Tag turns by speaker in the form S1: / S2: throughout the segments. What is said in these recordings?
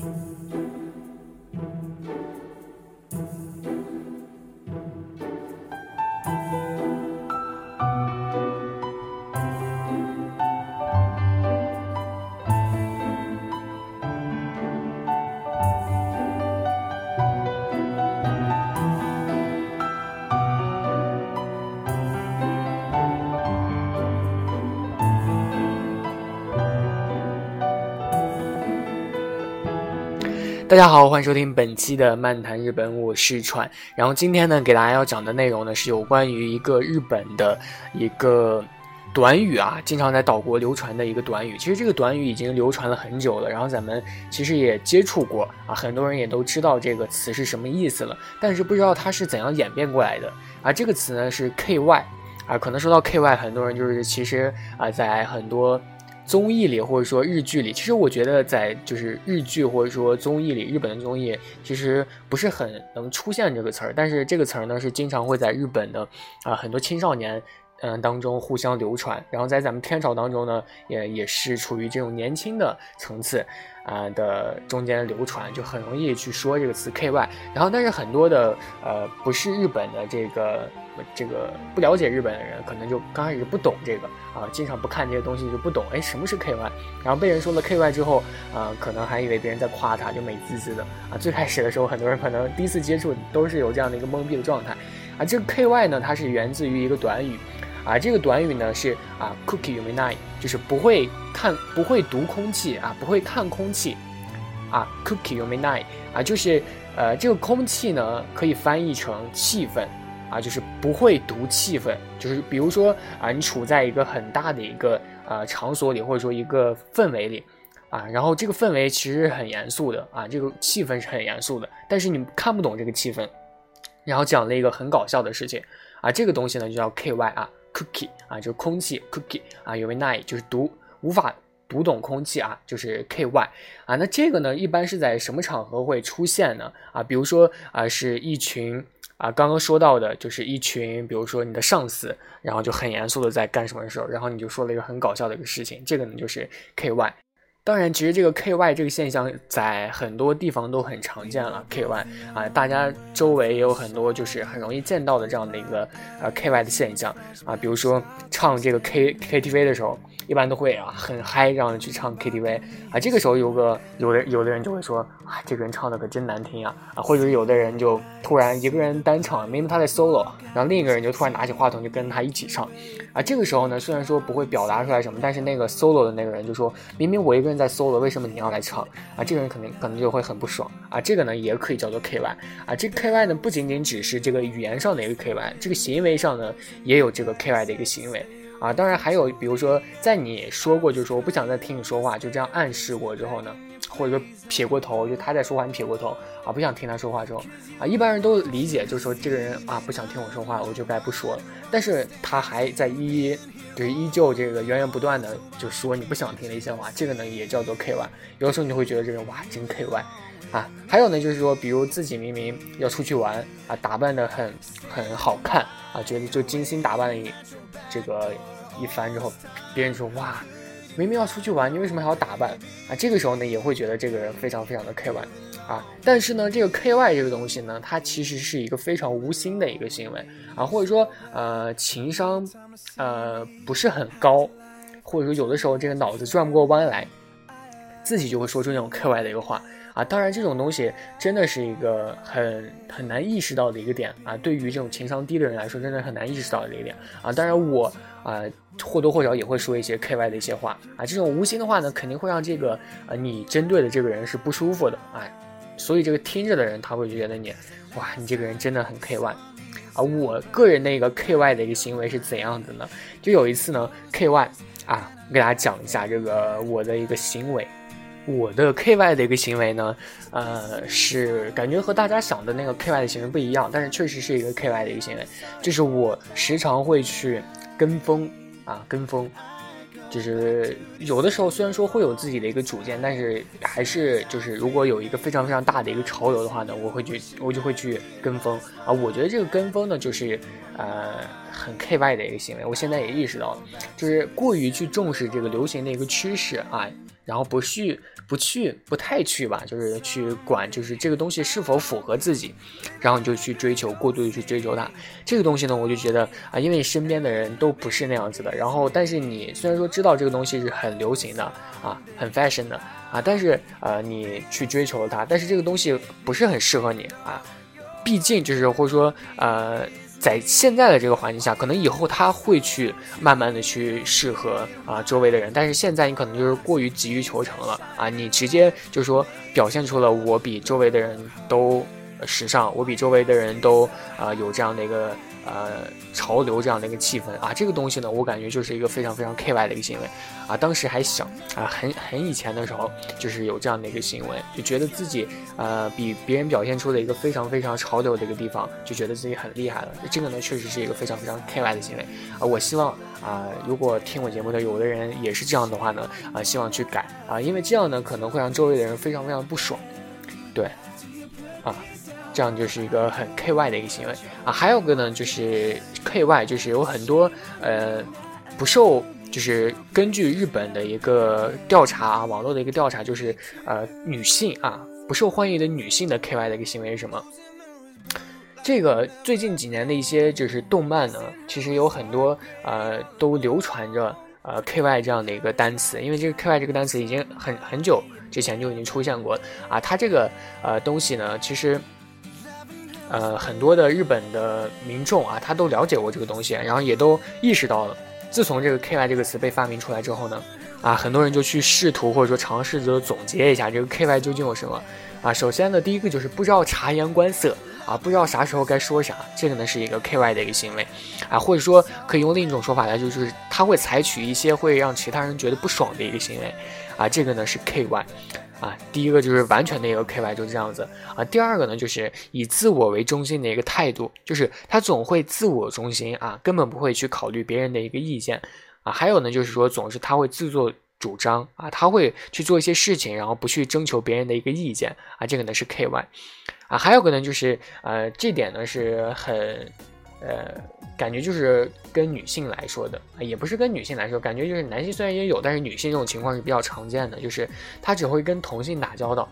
S1: Música 大家好，欢迎收听本期的漫谈日本，我是川。然后今天呢，给大家要讲的内容呢，是有关于一个日本的一个短语啊，经常在岛国流传的一个短语。其实这个短语已经流传了很久了，然后咱们其实也接触过啊，很多人也都知道这个词是什么意思了，但是不知道它是怎样演变过来的啊。这个词呢是 ky 啊，可能说到 ky，很多人就是其实啊，在很多。综艺里或者说日剧里，其实我觉得在就是日剧或者说综艺里，日本的综艺其实不是很能出现这个词儿，但是这个词儿呢是经常会在日本的啊很多青少年嗯当中互相流传，然后在咱们天朝当中呢也也是处于这种年轻的层次。啊的中间流传就很容易去说这个词 ky，然后但是很多的呃不是日本的这个这个不了解日本的人，可能就刚开始不懂这个啊，经常不看这些东西就不懂，哎什么是 ky，然后被人说了 ky 之后啊，可能还以为别人在夸他，就美滋滋的啊。最开始的时候，很多人可能第一次接触都是有这样的一个懵逼的状态啊。这个 ky 呢，它是源自于一个短语。啊，这个短语呢是啊，cookie you may night，就是不会看，不会读空气啊，不会看空气，啊，cookie you may night，啊，就是呃，这个空气呢可以翻译成气氛，啊，就是不会读气氛，就是比如说啊，你处在一个很大的一个呃场所里，或者说一个氛围里，啊，然后这个氛围其实很严肃的啊，这个气氛是很严肃的，但是你看不懂这个气氛，然后讲了一个很搞笑的事情，啊，这个东西呢就叫 ky 啊。cookie 啊，就是空气，cookie 啊，有 v night 就是读无法读懂空气啊，就是 ky 啊。那这个呢，一般是在什么场合会出现呢？啊，比如说啊，是一群啊，刚刚说到的，就是一群，比如说你的上司，然后就很严肃的在干什么的时候，然后你就说了一个很搞笑的一个事情，这个呢就是 ky。当然，其实这个 K Y 这个现象在很多地方都很常见了。K Y 啊，大家周围也有很多就是很容易见到的这样的一个呃 K Y 的现象啊，比如说唱这个 K K T V 的时候。一般都会啊很嗨，这样去唱 KTV 啊。这个时候有个有的有的人就会说啊，这个人唱的可真难听啊啊，或者有的人就突然一个人单唱，明明他在 solo，然后另一个人就突然拿起话筒就跟他一起唱啊。这个时候呢，虽然说不会表达出来什么，但是那个 solo 的那个人就说明明我一个人在 solo，为什么你要来唱啊？这个人肯定可能就会很不爽啊。这个呢也可以叫做 KY 啊。这 KY 呢不仅仅只是这个语言上的一个 KY，这个行为上呢也有这个 KY 的一个行为。啊，当然还有，比如说，在你说过，就是说我不想再听你说话，就这样暗示过之后呢，或者说撇过头，就他在说话，你撇过头啊，不想听他说话之后，啊，一般人都理解，就是说这个人啊不想听我说话，我就该不说了。但是他还在一，就是依旧这个源源不断的就说你不想听的一些话，这个呢也叫做 K Y。有的时候你会觉得这人哇真 K Y，啊，还有呢就是说，比如自己明明要出去玩啊，打扮的很很好看啊，觉得就精心打扮了一这个。一番之后，别人说哇，明明要出去玩，你为什么还要打扮啊？这个时候呢，也会觉得这个人非常非常的 K Y 啊。但是呢，这个 K Y 这个东西呢，它其实是一个非常无心的一个行为啊，或者说呃情商呃不是很高，或者说有的时候这个脑子转不过弯来，自己就会说出那种 K Y 的一个话。啊，当然这种东西真的是一个很很难意识到的一个点啊，对于这种情商低的人来说，真的很难意识到的一个点啊。当然我啊或多或少也会说一些 K Y 的一些话啊，这种无心的话呢，肯定会让这个呃你针对的这个人是不舒服的哎，所以这个听着的人他会觉得你哇，你这个人真的很 K Y 啊。我个人的一个 K Y 的一个行为是怎样的呢？就有一次呢，K Y 啊，我给大家讲一下这个我的一个行为。我的 K Y 的一个行为呢，呃，是感觉和大家想的那个 K Y 的行为不一样，但是确实是一个 K Y 的一个行为，就是我时常会去跟风啊，跟风，就是有的时候虽然说会有自己的一个主见，但是还是就是如果有一个非常非常大的一个潮流的话呢，我会去我就会去跟风啊。我觉得这个跟风呢，就是呃很 K Y 的一个行为。我现在也意识到了，就是过于去重视这个流行的一个趋势啊。然后不去不去不太去吧，就是去管，就是这个东西是否符合自己，然后你就去追求，过度的去追求它。这个东西呢，我就觉得啊，因为身边的人都不是那样子的，然后但是你虽然说知道这个东西是很流行的啊，很 fashion 的啊，但是呃，你去追求它，但是这个东西不是很适合你啊，毕竟就是或者说呃。在现在的这个环境下，可能以后他会去慢慢的去适合啊周围的人，但是现在你可能就是过于急于求成了啊，你直接就是说表现出了我比周围的人都时尚，我比周围的人都啊有这样的一个。呃，潮流这样的一个气氛啊，这个东西呢，我感觉就是一个非常非常 K Y 的一个行为啊。当时还小啊，很很以前的时候，就是有这样的一个行为，就觉得自己呃比别人表现出的一个非常非常潮流的一个地方，就觉得自己很厉害了。这个呢，确实是一个非常非常 K Y 的行为啊。我希望啊，如果听我节目的有的人也是这样的话呢，啊，希望去改啊，因为这样呢可能会让周围的人非常非常不爽，对，啊。这样就是一个很 K Y 的一个行为啊，还有个呢，就是 K Y，就是有很多呃不受，就是根据日本的一个调查啊，网络的一个调查，就是呃女性啊不受欢迎的女性的 K Y 的一个行为是什么？这个最近几年的一些就是动漫呢，其实有很多呃都流传着呃 K Y 这样的一个单词，因为这个 K Y 这个单词已经很很久之前就已经出现过啊，它这个呃东西呢，其实。呃，很多的日本的民众啊，他都了解过这个东西，然后也都意识到了。自从这个 “ky” 这个词被发明出来之后呢，啊，很多人就去试图或者说尝试着总结一下这个 “ky” 究竟有什么啊。首先呢，第一个就是不知道察言观色啊，不知道啥时候该说啥，这个呢是一个 “ky” 的一个行为啊，或者说可以用另一种说法来，就是他会采取一些会让其他人觉得不爽的一个行为啊，这个呢是 “ky”。啊，第一个就是完全的一个 K Y 就是这样子啊。第二个呢，就是以自我为中心的一个态度，就是他总会自我中心啊，根本不会去考虑别人的一个意见啊。还有呢，就是说总是他会自作主张啊，他会去做一些事情，然后不去征求别人的一个意见啊。这个呢是 K Y 啊。还有个呢，就是呃，这点呢是很。呃，感觉就是跟女性来说的，也不是跟女性来说，感觉就是男性虽然也有，但是女性这种情况是比较常见的，就是他只会跟同性打交道，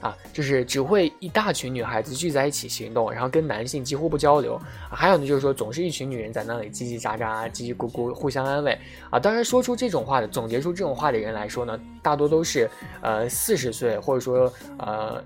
S1: 啊，就是只会一大群女孩子聚在一起行动，然后跟男性几乎不交流。还有呢，就是说总是一群女人在那里叽叽喳喳、叽叽咕咕，互相安慰。啊，当然说出这种话的、总结出这种话的人来说呢，大多都是呃四十岁，或者说呃。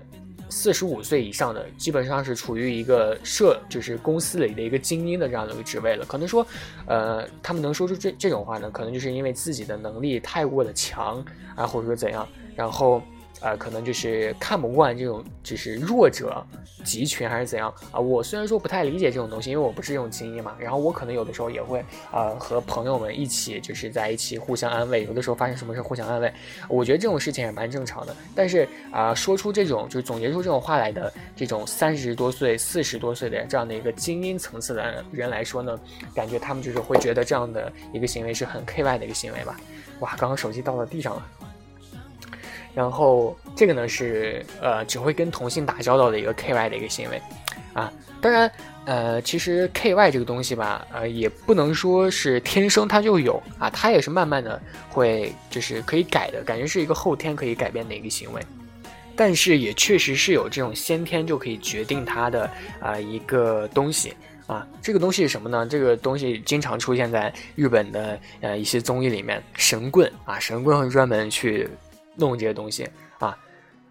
S1: 四十五岁以上的基本上是处于一个社，就是公司里的一个精英的这样的一个职位了。可能说，呃，他们能说出这这种话呢，可能就是因为自己的能力太过的强啊，或者说怎样，然后。呃，可能就是看不惯这种，就是弱者集群还是怎样啊？我虽然说不太理解这种东西，因为我不是这种精英嘛。然后我可能有的时候也会啊和朋友们一起，就是在一起互相安慰。有的时候发生什么事互相安慰，我觉得这种事情也蛮正常的。但是啊，说出这种就是总结出这种话来的这种三十多岁、四十多岁的这样的一个精英层次的人来说呢，感觉他们就是会觉得这样的一个行为是很 K Y 的一个行为吧？哇，刚刚手机到了地上了。然后这个呢是呃只会跟同性打交道的一个 K Y 的一个行为，啊，当然呃其实 K Y 这个东西吧，呃也不能说是天生它就有啊，它也是慢慢的会就是可以改的感觉是一个后天可以改变的一个行为，但是也确实是有这种先天就可以决定它的啊一个东西啊，这个东西是什么呢？这个东西经常出现在日本的呃一些综艺里面，神棍啊，神棍会专门去。弄这些东西啊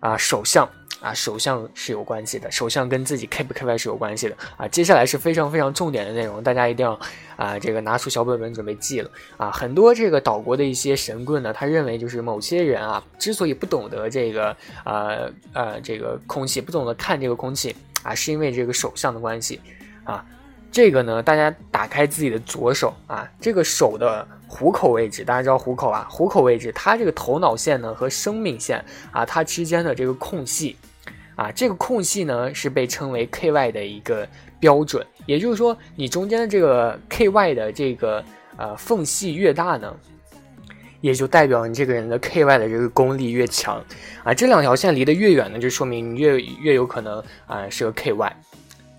S1: 啊，首相啊，首相是有关系的，首相跟自己 K 不 K Y 是有关系的啊。接下来是非常非常重点的内容，大家一定要啊，这个拿出小本本准备记了啊。很多这个岛国的一些神棍呢，他认为就是某些人啊，之所以不懂得这个呃呃这个空气，不懂得看这个空气啊，是因为这个首相的关系啊。这个呢，大家打开自己的左手啊，这个手的虎口位置，大家知道虎口啊，虎口位置，它这个头脑线呢和生命线啊，它之间的这个空隙啊，这个空隙呢是被称为 K Y 的一个标准，也就是说，你中间的这个 K Y 的这个呃缝隙越大呢，也就代表你这个人的 K Y 的这个功力越强啊，这两条线离得越远呢，就说明你越越有可能啊是个 K Y。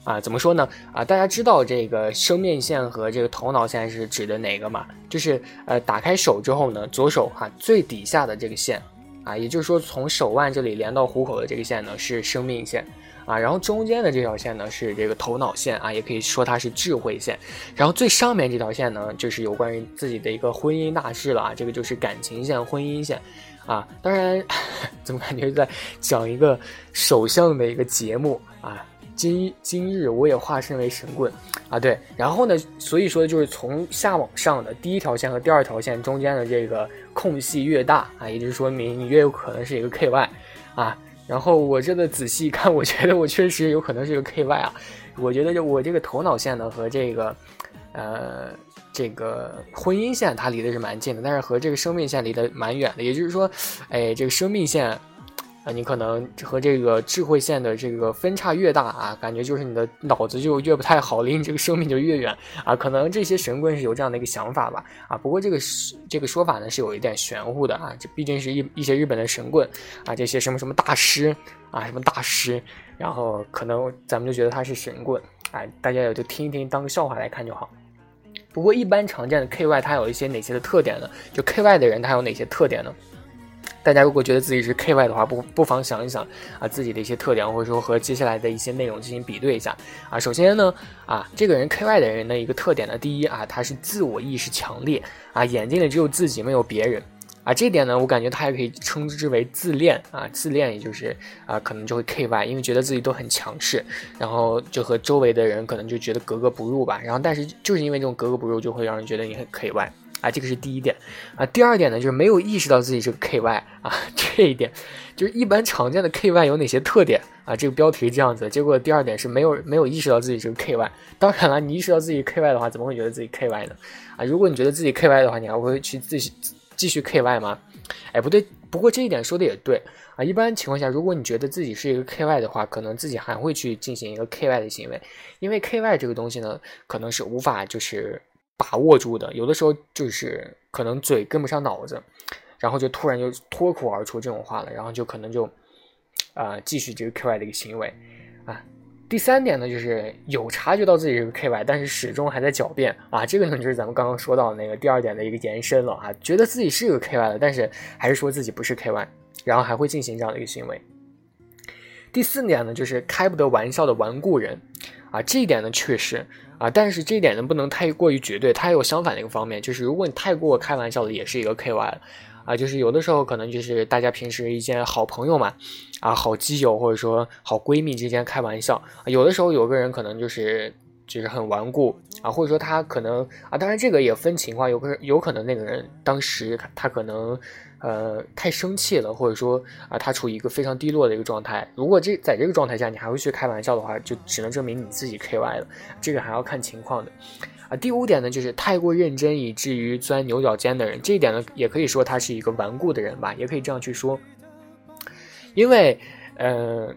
S1: 啊，怎么说呢？啊，大家知道这个生命线和这个头脑线是指的哪个吗？就是呃，打开手之后呢，左手哈最底下的这个线，啊，也就是说从手腕这里连到虎口的这个线呢是生命线啊，然后中间的这条线呢是这个头脑线啊，也可以说它是智慧线，然后最上面这条线呢就是有关于自己的一个婚姻大事了啊，这个就是感情线、婚姻线。啊，当然，怎么感觉在讲一个首相的一个节目啊？今今日我也化身为神棍啊，对，然后呢，所以说就是从下往上的第一条线和第二条线中间的这个空隙越大啊，也就是说明你越有可能是一个 KY 啊。然后我这个仔细看，我觉得我确实有可能是一个 KY 啊。我觉得就我这个头脑线呢和这个，呃。这个婚姻线它离的是蛮近的，但是和这个生命线离得蛮远的。也就是说，哎，这个生命线啊，你可能和这个智慧线的这个分差越大啊，感觉就是你的脑子就越不太好，离你这个生命就越远啊。可能这些神棍是有这样的一个想法吧啊。不过这个这个说法呢是有一点玄乎的啊，这毕竟是一一些日本的神棍啊，这些什么什么大师啊，什么大师，然后可能咱们就觉得他是神棍，哎，大家也就听一听，当个笑话来看就好。不过，一般常见的 KY 它有一些哪些的特点呢？就 KY 的人他有哪些特点呢？大家如果觉得自己是 KY 的话，不不妨想一想啊自己的一些特点，或者说和接下来的一些内容进行比对一下啊。首先呢，啊这个人 KY 的人的一个特点呢，第一啊他是自我意识强烈啊，眼睛里只有自己没有别人。啊，这点呢，我感觉他也可以称之为自恋啊，自恋也就是啊，可能就会 KY，因为觉得自己都很强势，然后就和周围的人可能就觉得格格不入吧。然后，但是就是因为这种格格不入，就会让人觉得你很 KY 啊，这个是第一点啊。第二点呢，就是没有意识到自己是 KY 啊，这一点就是一般常见的 KY 有哪些特点啊？这个标题是这样子，结果第二点是没有没有意识到自己是个 KY。当然了，你意识到自己 KY 的话，怎么会觉得自己 KY 呢？啊，如果你觉得自己 KY 的话，你还会去自己。继续 KY 吗？哎，不对，不过这一点说的也对啊。一般情况下，如果你觉得自己是一个 KY 的话，可能自己还会去进行一个 KY 的行为，因为 KY 这个东西呢，可能是无法就是把握住的，有的时候就是可能嘴跟不上脑子，然后就突然就脱口而出这种话了，然后就可能就啊继续这个 KY 的一个行为啊。第三点呢，就是有察觉到自己是个 KY，但是始终还在狡辩啊。这个呢，就是咱们刚刚说到的那个第二点的一个延伸了啊。觉得自己是个 KY 了，但是还是说自己不是 KY，然后还会进行这样的一个行为。第四点呢，就是开不得玩笑的顽固人啊。这一点呢，确实啊，但是这一点呢，不能太过于绝对，它有相反的一个方面，就是如果你太过开玩笑的，也是一个 KY。啊，就是有的时候可能就是大家平时一些好朋友嘛，啊，好基友或者说好闺蜜之间开玩笑，有的时候有个人可能就是就是很顽固啊，或者说他可能啊，当然这个也分情况，有个有可能那个人当时他可能呃太生气了，或者说啊他处于一个非常低落的一个状态，如果这在这个状态下你还会去开玩笑的话，就只能证明你自己 KY 了，这个还要看情况的。啊，第五点呢，就是太过认真以至于钻牛角尖的人，这一点呢，也可以说他是一个顽固的人吧，也可以这样去说。因为，呃，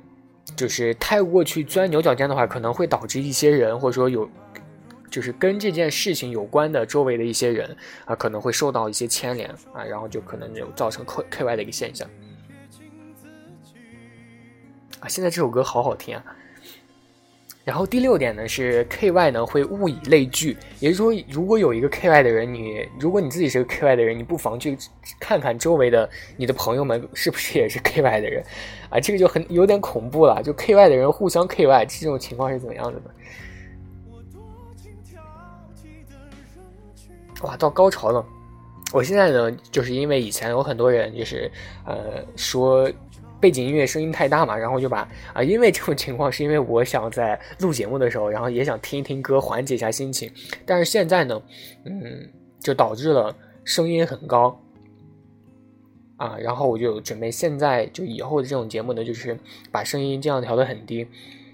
S1: 就是太过去钻牛角尖的话，可能会导致一些人，或者说有，就是跟这件事情有关的周围的一些人啊，可能会受到一些牵连啊，然后就可能就造成 K K Y 的一个现象。啊，现在这首歌好好听啊。然后第六点呢是 K Y 呢会物以类聚，也就是说，如果有一个 K Y 的人，你如果你自己是个 K Y 的人，你不妨去看看周围的你的朋友们是不是也是 K Y 的人，啊，这个就很有点恐怖了，就 K Y 的人互相 K Y 这种情况是怎么样的呢？哇，到高潮了！我现在呢，就是因为以前有很多人就是呃说。背景音乐声音太大嘛，然后就把啊，因为这种情况是因为我想在录节目的时候，然后也想听一听歌，缓解一下心情。但是现在呢，嗯，就导致了声音很高啊，然后我就准备现在就以后的这种节目呢，就是把声音尽量调的很低。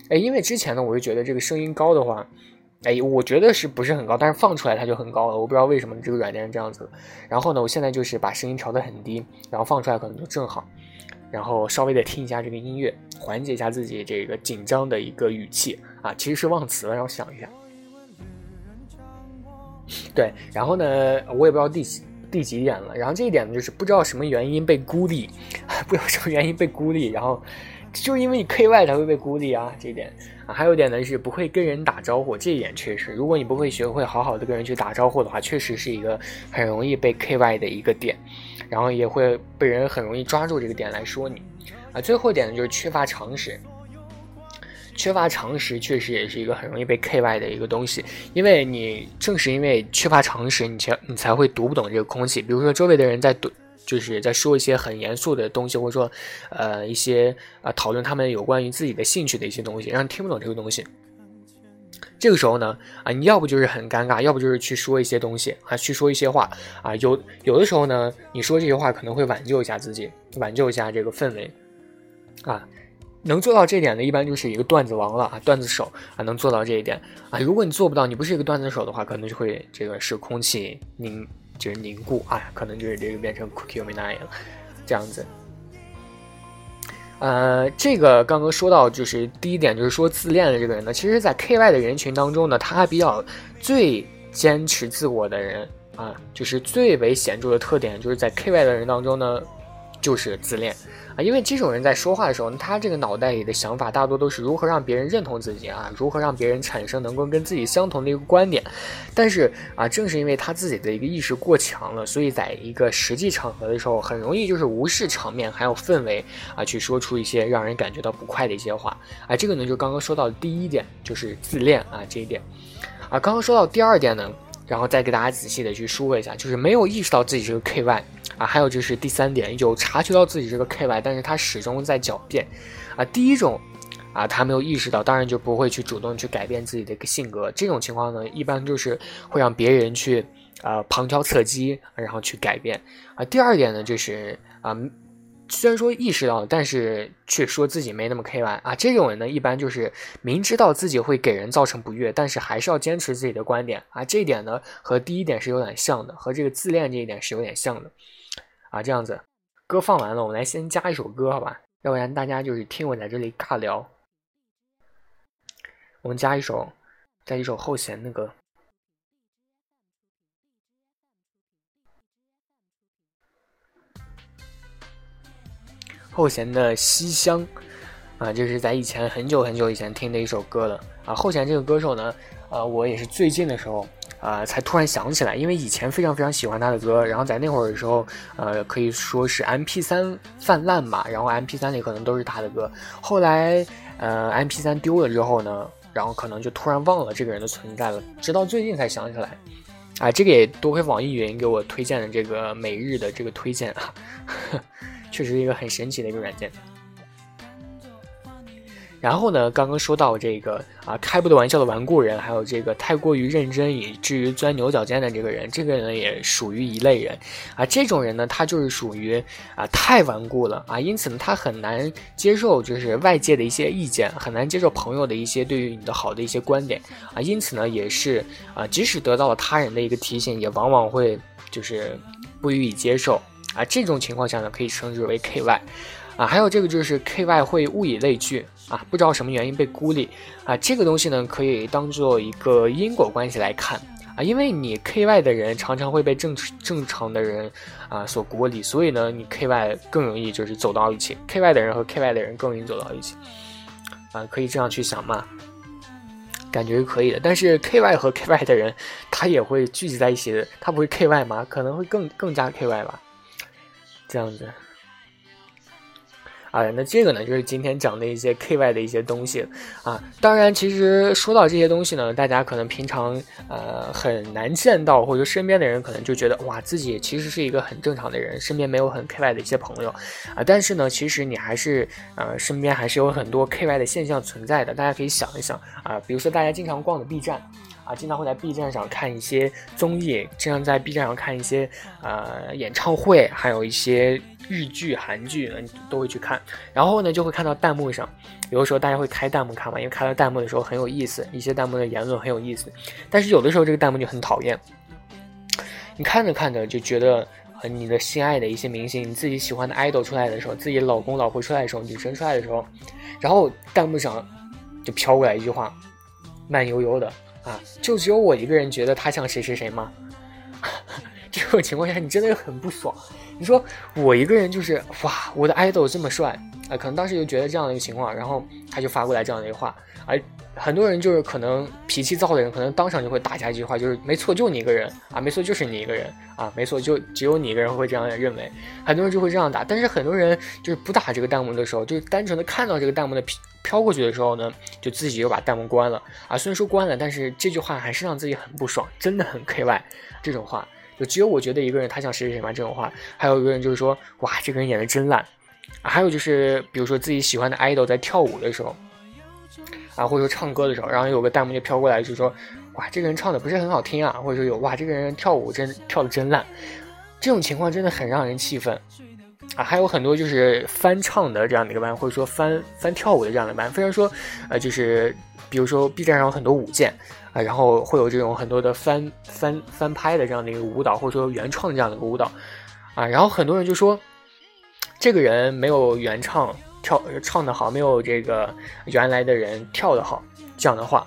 S1: 哎，因为之前呢，我就觉得这个声音高的话，哎，我觉得是不是很高，但是放出来它就很高了，我不知道为什么这个软件是这样子。然后呢，我现在就是把声音调得很低，然后放出来可能就正好。然后稍微的听一下这个音乐，缓解一下自己这个紧张的一个语气啊，其实是忘词了，让我想一下。对，然后呢，我也不知道第几第几点了。然后这一点呢，就是不知道什么原因被孤立，不知道什么原因被孤立，然后就因为你 K Y 才会被孤立啊，这一点啊，还有一点呢是不会跟人打招呼，这一点确实，如果你不会学会好好的跟人去打招呼的话，确实是一个很容易被 K Y 的一个点，然后也会被人很容易抓住这个点来说你啊。最后一点呢就是缺乏常识。缺乏常识确实也是一个很容易被 K Y 的一个东西，因为你正是因为缺乏常识，你才你才会读不懂这个空气。比如说周围的人在读，就是在说一些很严肃的东西，或者说呃一些啊讨论他们有关于自己的兴趣的一些东西，让你听不懂这个东西。这个时候呢啊，你要不就是很尴尬，要不就是去说一些东西啊，去说一些话啊。有有的时候呢，你说这些话可能会挽救一下自己，挽救一下这个氛围啊。能做到这点的，一般就是一个段子王了啊，段子手啊，能做到这一点啊。如果你做不到，你不是一个段子手的话，可能就会这个是空气凝，就是凝固啊，可能就是这个变成 cookie m i n i 了，这样子。呃，这个刚刚说到，就是第一点，就是说自恋的这个人呢，其实，在 K Y 的人群当中呢，他还比较最坚持自我的人啊，就是最为显著的特点，就是在 K Y 的人当中呢，就是自恋。啊，因为这种人在说话的时候，他这个脑袋里的想法大多都是如何让别人认同自己啊，如何让别人产生能够跟自己相同的一个观点。但是啊，正是因为他自己的一个意识过强了，所以在一个实际场合的时候，很容易就是无视场面还有氛围啊，去说出一些让人感觉到不快的一些话。啊，这个呢就刚刚说到的第一点，就是自恋啊这一点。啊，刚刚说到第二点呢。然后再给大家仔细的去说一下，就是没有意识到自己是个 KY 啊，还有就是第三点，有察觉到自己这个 KY，但是他始终在狡辩啊。第一种啊，他没有意识到，当然就不会去主动去改变自己的一个性格。这种情况呢，一般就是会让别人去啊旁敲侧击，然后去改变啊。第二点呢，就是啊。虽然说意识到了，但是却说自己没那么 K Y 啊！这种人呢，一般就是明知道自己会给人造成不悦，但是还是要坚持自己的观点啊！这一点呢，和第一点是有点像的，和这个自恋这一点是有点像的啊！这样子，歌放完了，我们来先加一首歌，好吧？要不然大家就是听我在这里尬聊。我们加一首，加一首后弦的歌。后弦的《西厢》，啊，这是在以前很久很久以前听的一首歌了啊。后弦这个歌手呢，啊，我也是最近的时候啊才突然想起来，因为以前非常非常喜欢他的歌，然后在那会儿的时候，呃，可以说是 M P 三泛滥嘛，然后 M P 三里可能都是他的歌。后来，呃，M P 三丢了之后呢，然后可能就突然忘了这个人的存在了，直到最近才想起来。啊，这个也多亏网易云给我推荐的这个每日的这个推荐啊。确实是一个很神奇的一个软件。然后呢，刚刚说到这个啊，开不得玩笑的顽固人，还有这个太过于认真以至于钻牛角尖的这个人，这个人也属于一类人啊。这种人呢，他就是属于啊太顽固了啊，因此呢，他很难接受就是外界的一些意见，很难接受朋友的一些对于你的好的一些观点啊。因此呢，也是啊，即使得到了他人的一个提醒，也往往会就是不予以接受。啊，这种情况下呢，可以称之为 K Y，啊，还有这个就是 K Y 会物以类聚啊，不知道什么原因被孤立啊，这个东西呢，可以当做一个因果关系来看啊，因为你 K Y 的人常常会被正正常的人啊所孤立，所以呢，你 K Y 更容易就是走到一起，K Y 的人和 K Y 的人更容易走到一起啊，可以这样去想嘛，感觉是可以的，但是 K Y 和 K Y 的人他也会聚集在一起的，他不会 K Y 吗？可能会更更加 K Y 吧。这样子，啊，那这个呢，就是今天讲的一些 K Y 的一些东西啊。当然，其实说到这些东西呢，大家可能平常呃很难见到，或者身边的人可能就觉得哇，自己其实是一个很正常的人，身边没有很 K Y 的一些朋友啊。但是呢，其实你还是呃身边还是有很多 K Y 的现象存在的。大家可以想一想啊，比如说大家经常逛的 B 站。啊，经常会在 B 站上看一些综艺，经常在 B 站上看一些呃演唱会，还有一些日剧、韩剧，嗯都会去看。然后呢，就会看到弹幕上，有的时候大家会开弹幕看嘛，因为开了弹幕的时候很有意思，一些弹幕的言论很有意思。但是有的时候这个弹幕就很讨厌，你看着看着就觉得，呃，你的心爱的一些明星，你自己喜欢的 idol 出来的时候，自己老公老婆出来的时候，女神出来的时候，然后弹幕上就飘过来一句话，慢悠悠的。啊，就只有我一个人觉得他像谁谁谁吗？这种情况下，你真的很不爽。你说我一个人就是哇，我的 idol 这么帅可能当时就觉得这样的一个情况，然后他就发过来这样的一个话，而很多人就是可能脾气躁的人，可能当场就会打下一句话，就是没错，就你一个人啊，没错，就是你一个人啊，没错，就只有你一个人会这样认为，很多人就会这样打，但是很多人就是不打这个弹幕的时候，就是单纯的看到这个弹幕的飘飘过去的时候呢，就自己就把弹幕关了。啊，虽然说关了，但是这句话还是让自己很不爽，真的很 K Y 这种话。就只有我觉得一个人他像谁谁谁嘛这种话，还有一个人就是说哇这个人演的真烂，还有就是比如说自己喜欢的 idol 在跳舞的时候，啊或者说唱歌的时候，然后有个弹幕就飘过来就说哇这个人唱的不是很好听啊，或者说有哇这个人跳舞真跳的真烂，这种情况真的很让人气愤。啊，还有很多就是翻唱的这样的一个班，或者说翻翻跳舞的这样的班，非常说呃就是比如说 B 站上有很多舞剑。啊，然后会有这种很多的翻翻翻拍的这样的一个舞蹈，或者说原创这样的一个舞蹈，啊，然后很多人就说，这个人没有原唱跳唱的好，没有这个原来的人跳的好，这样的话。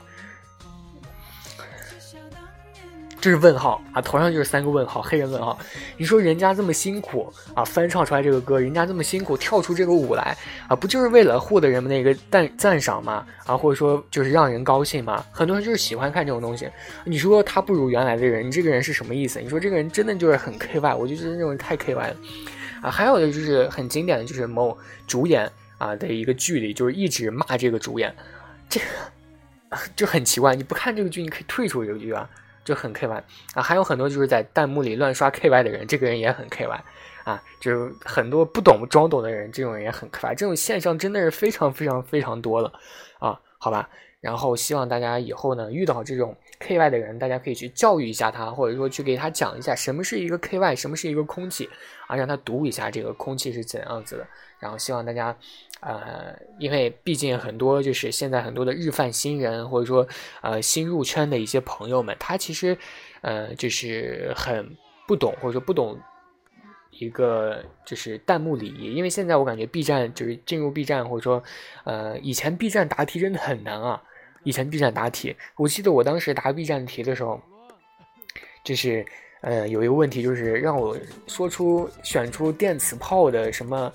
S1: 这是问号啊，头上就是三个问号，黑人问号。你说人家这么辛苦啊，翻唱出来这个歌，人家这么辛苦跳出这个舞来啊，不就是为了获得人们的一个赞赞赏吗？啊，或者说就是让人高兴吗？很多人就是喜欢看这种东西。你说他不如原来的人，你这个人是什么意思？你说这个人真的就是很 K Y，我就觉得这种人太 K Y 了还有的就是很经典的就是某主演啊的一个剧里，就是一直骂这个主演，这个 就很奇怪。你不看这个剧，你可以退出这个剧啊。就很 K Y 啊，还有很多就是在弹幕里乱刷 K Y 的人，这个人也很 K Y 啊，就是很多不懂装懂的人，这种人也很 K Y，这种现象真的是非常非常非常多了啊，好吧，然后希望大家以后呢遇到这种 K Y 的人，大家可以去教育一下他，或者说去给他讲一下什么是一个 K Y，什么是一个空气啊，让他读一下这个空气是怎样子的，然后希望大家。呃，因为毕竟很多就是现在很多的日饭新人，或者说呃新入圈的一些朋友们，他其实呃就是很不懂，或者说不懂一个就是弹幕礼仪。因为现在我感觉 B 站就是进入 B 站，或者说呃以前 B 站答题真的很难啊。以前 B 站答题，我记得我当时答 B 站题的时候，就是呃有一个问题就是让我说出选出电磁炮的什么。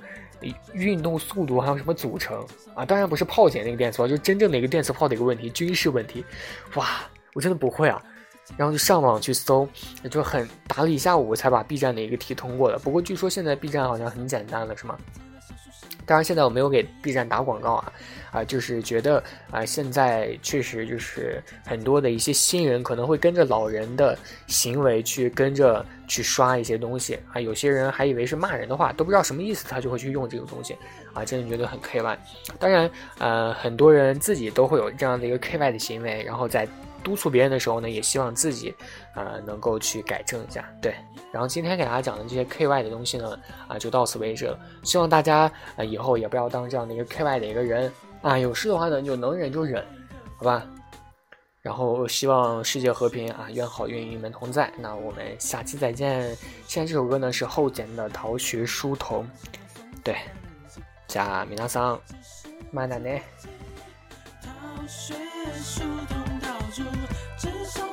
S1: 运动速度还有什么组成啊？当然不是炮姐那个电磁炮，就是真正的一个电磁炮的一个问题，军事问题。哇，我真的不会啊！然后就上网去搜，就很答了一下午才把 B 站的一个题通过了。不过据说现在 B 站好像很简单了，是吗？当然现在我没有给 B 站打广告啊，啊，就是觉得啊，现在确实就是很多的一些新人可能会跟着老人的行为去跟着。去刷一些东西啊，有些人还以为是骂人的话，都不知道什么意思，他就会去用这个东西啊，真的觉得很 K Y。当然，呃，很多人自己都会有这样的一个 K Y 的行为，然后在督促别人的时候呢，也希望自己呃能够去改正一下。对，然后今天给大家讲的这些 K Y 的东西呢，啊，就到此为止了。希望大家呃以后也不要当这样的一个 K Y 的一个人啊，有事的话呢就能忍就忍，好吧。然后希望世界和平啊，愿好运与你们同在。那我们下期再见。现在这首歌呢是后剪的《逃学书童》，对，加米娜桑，马奶奶。逃学书童住至少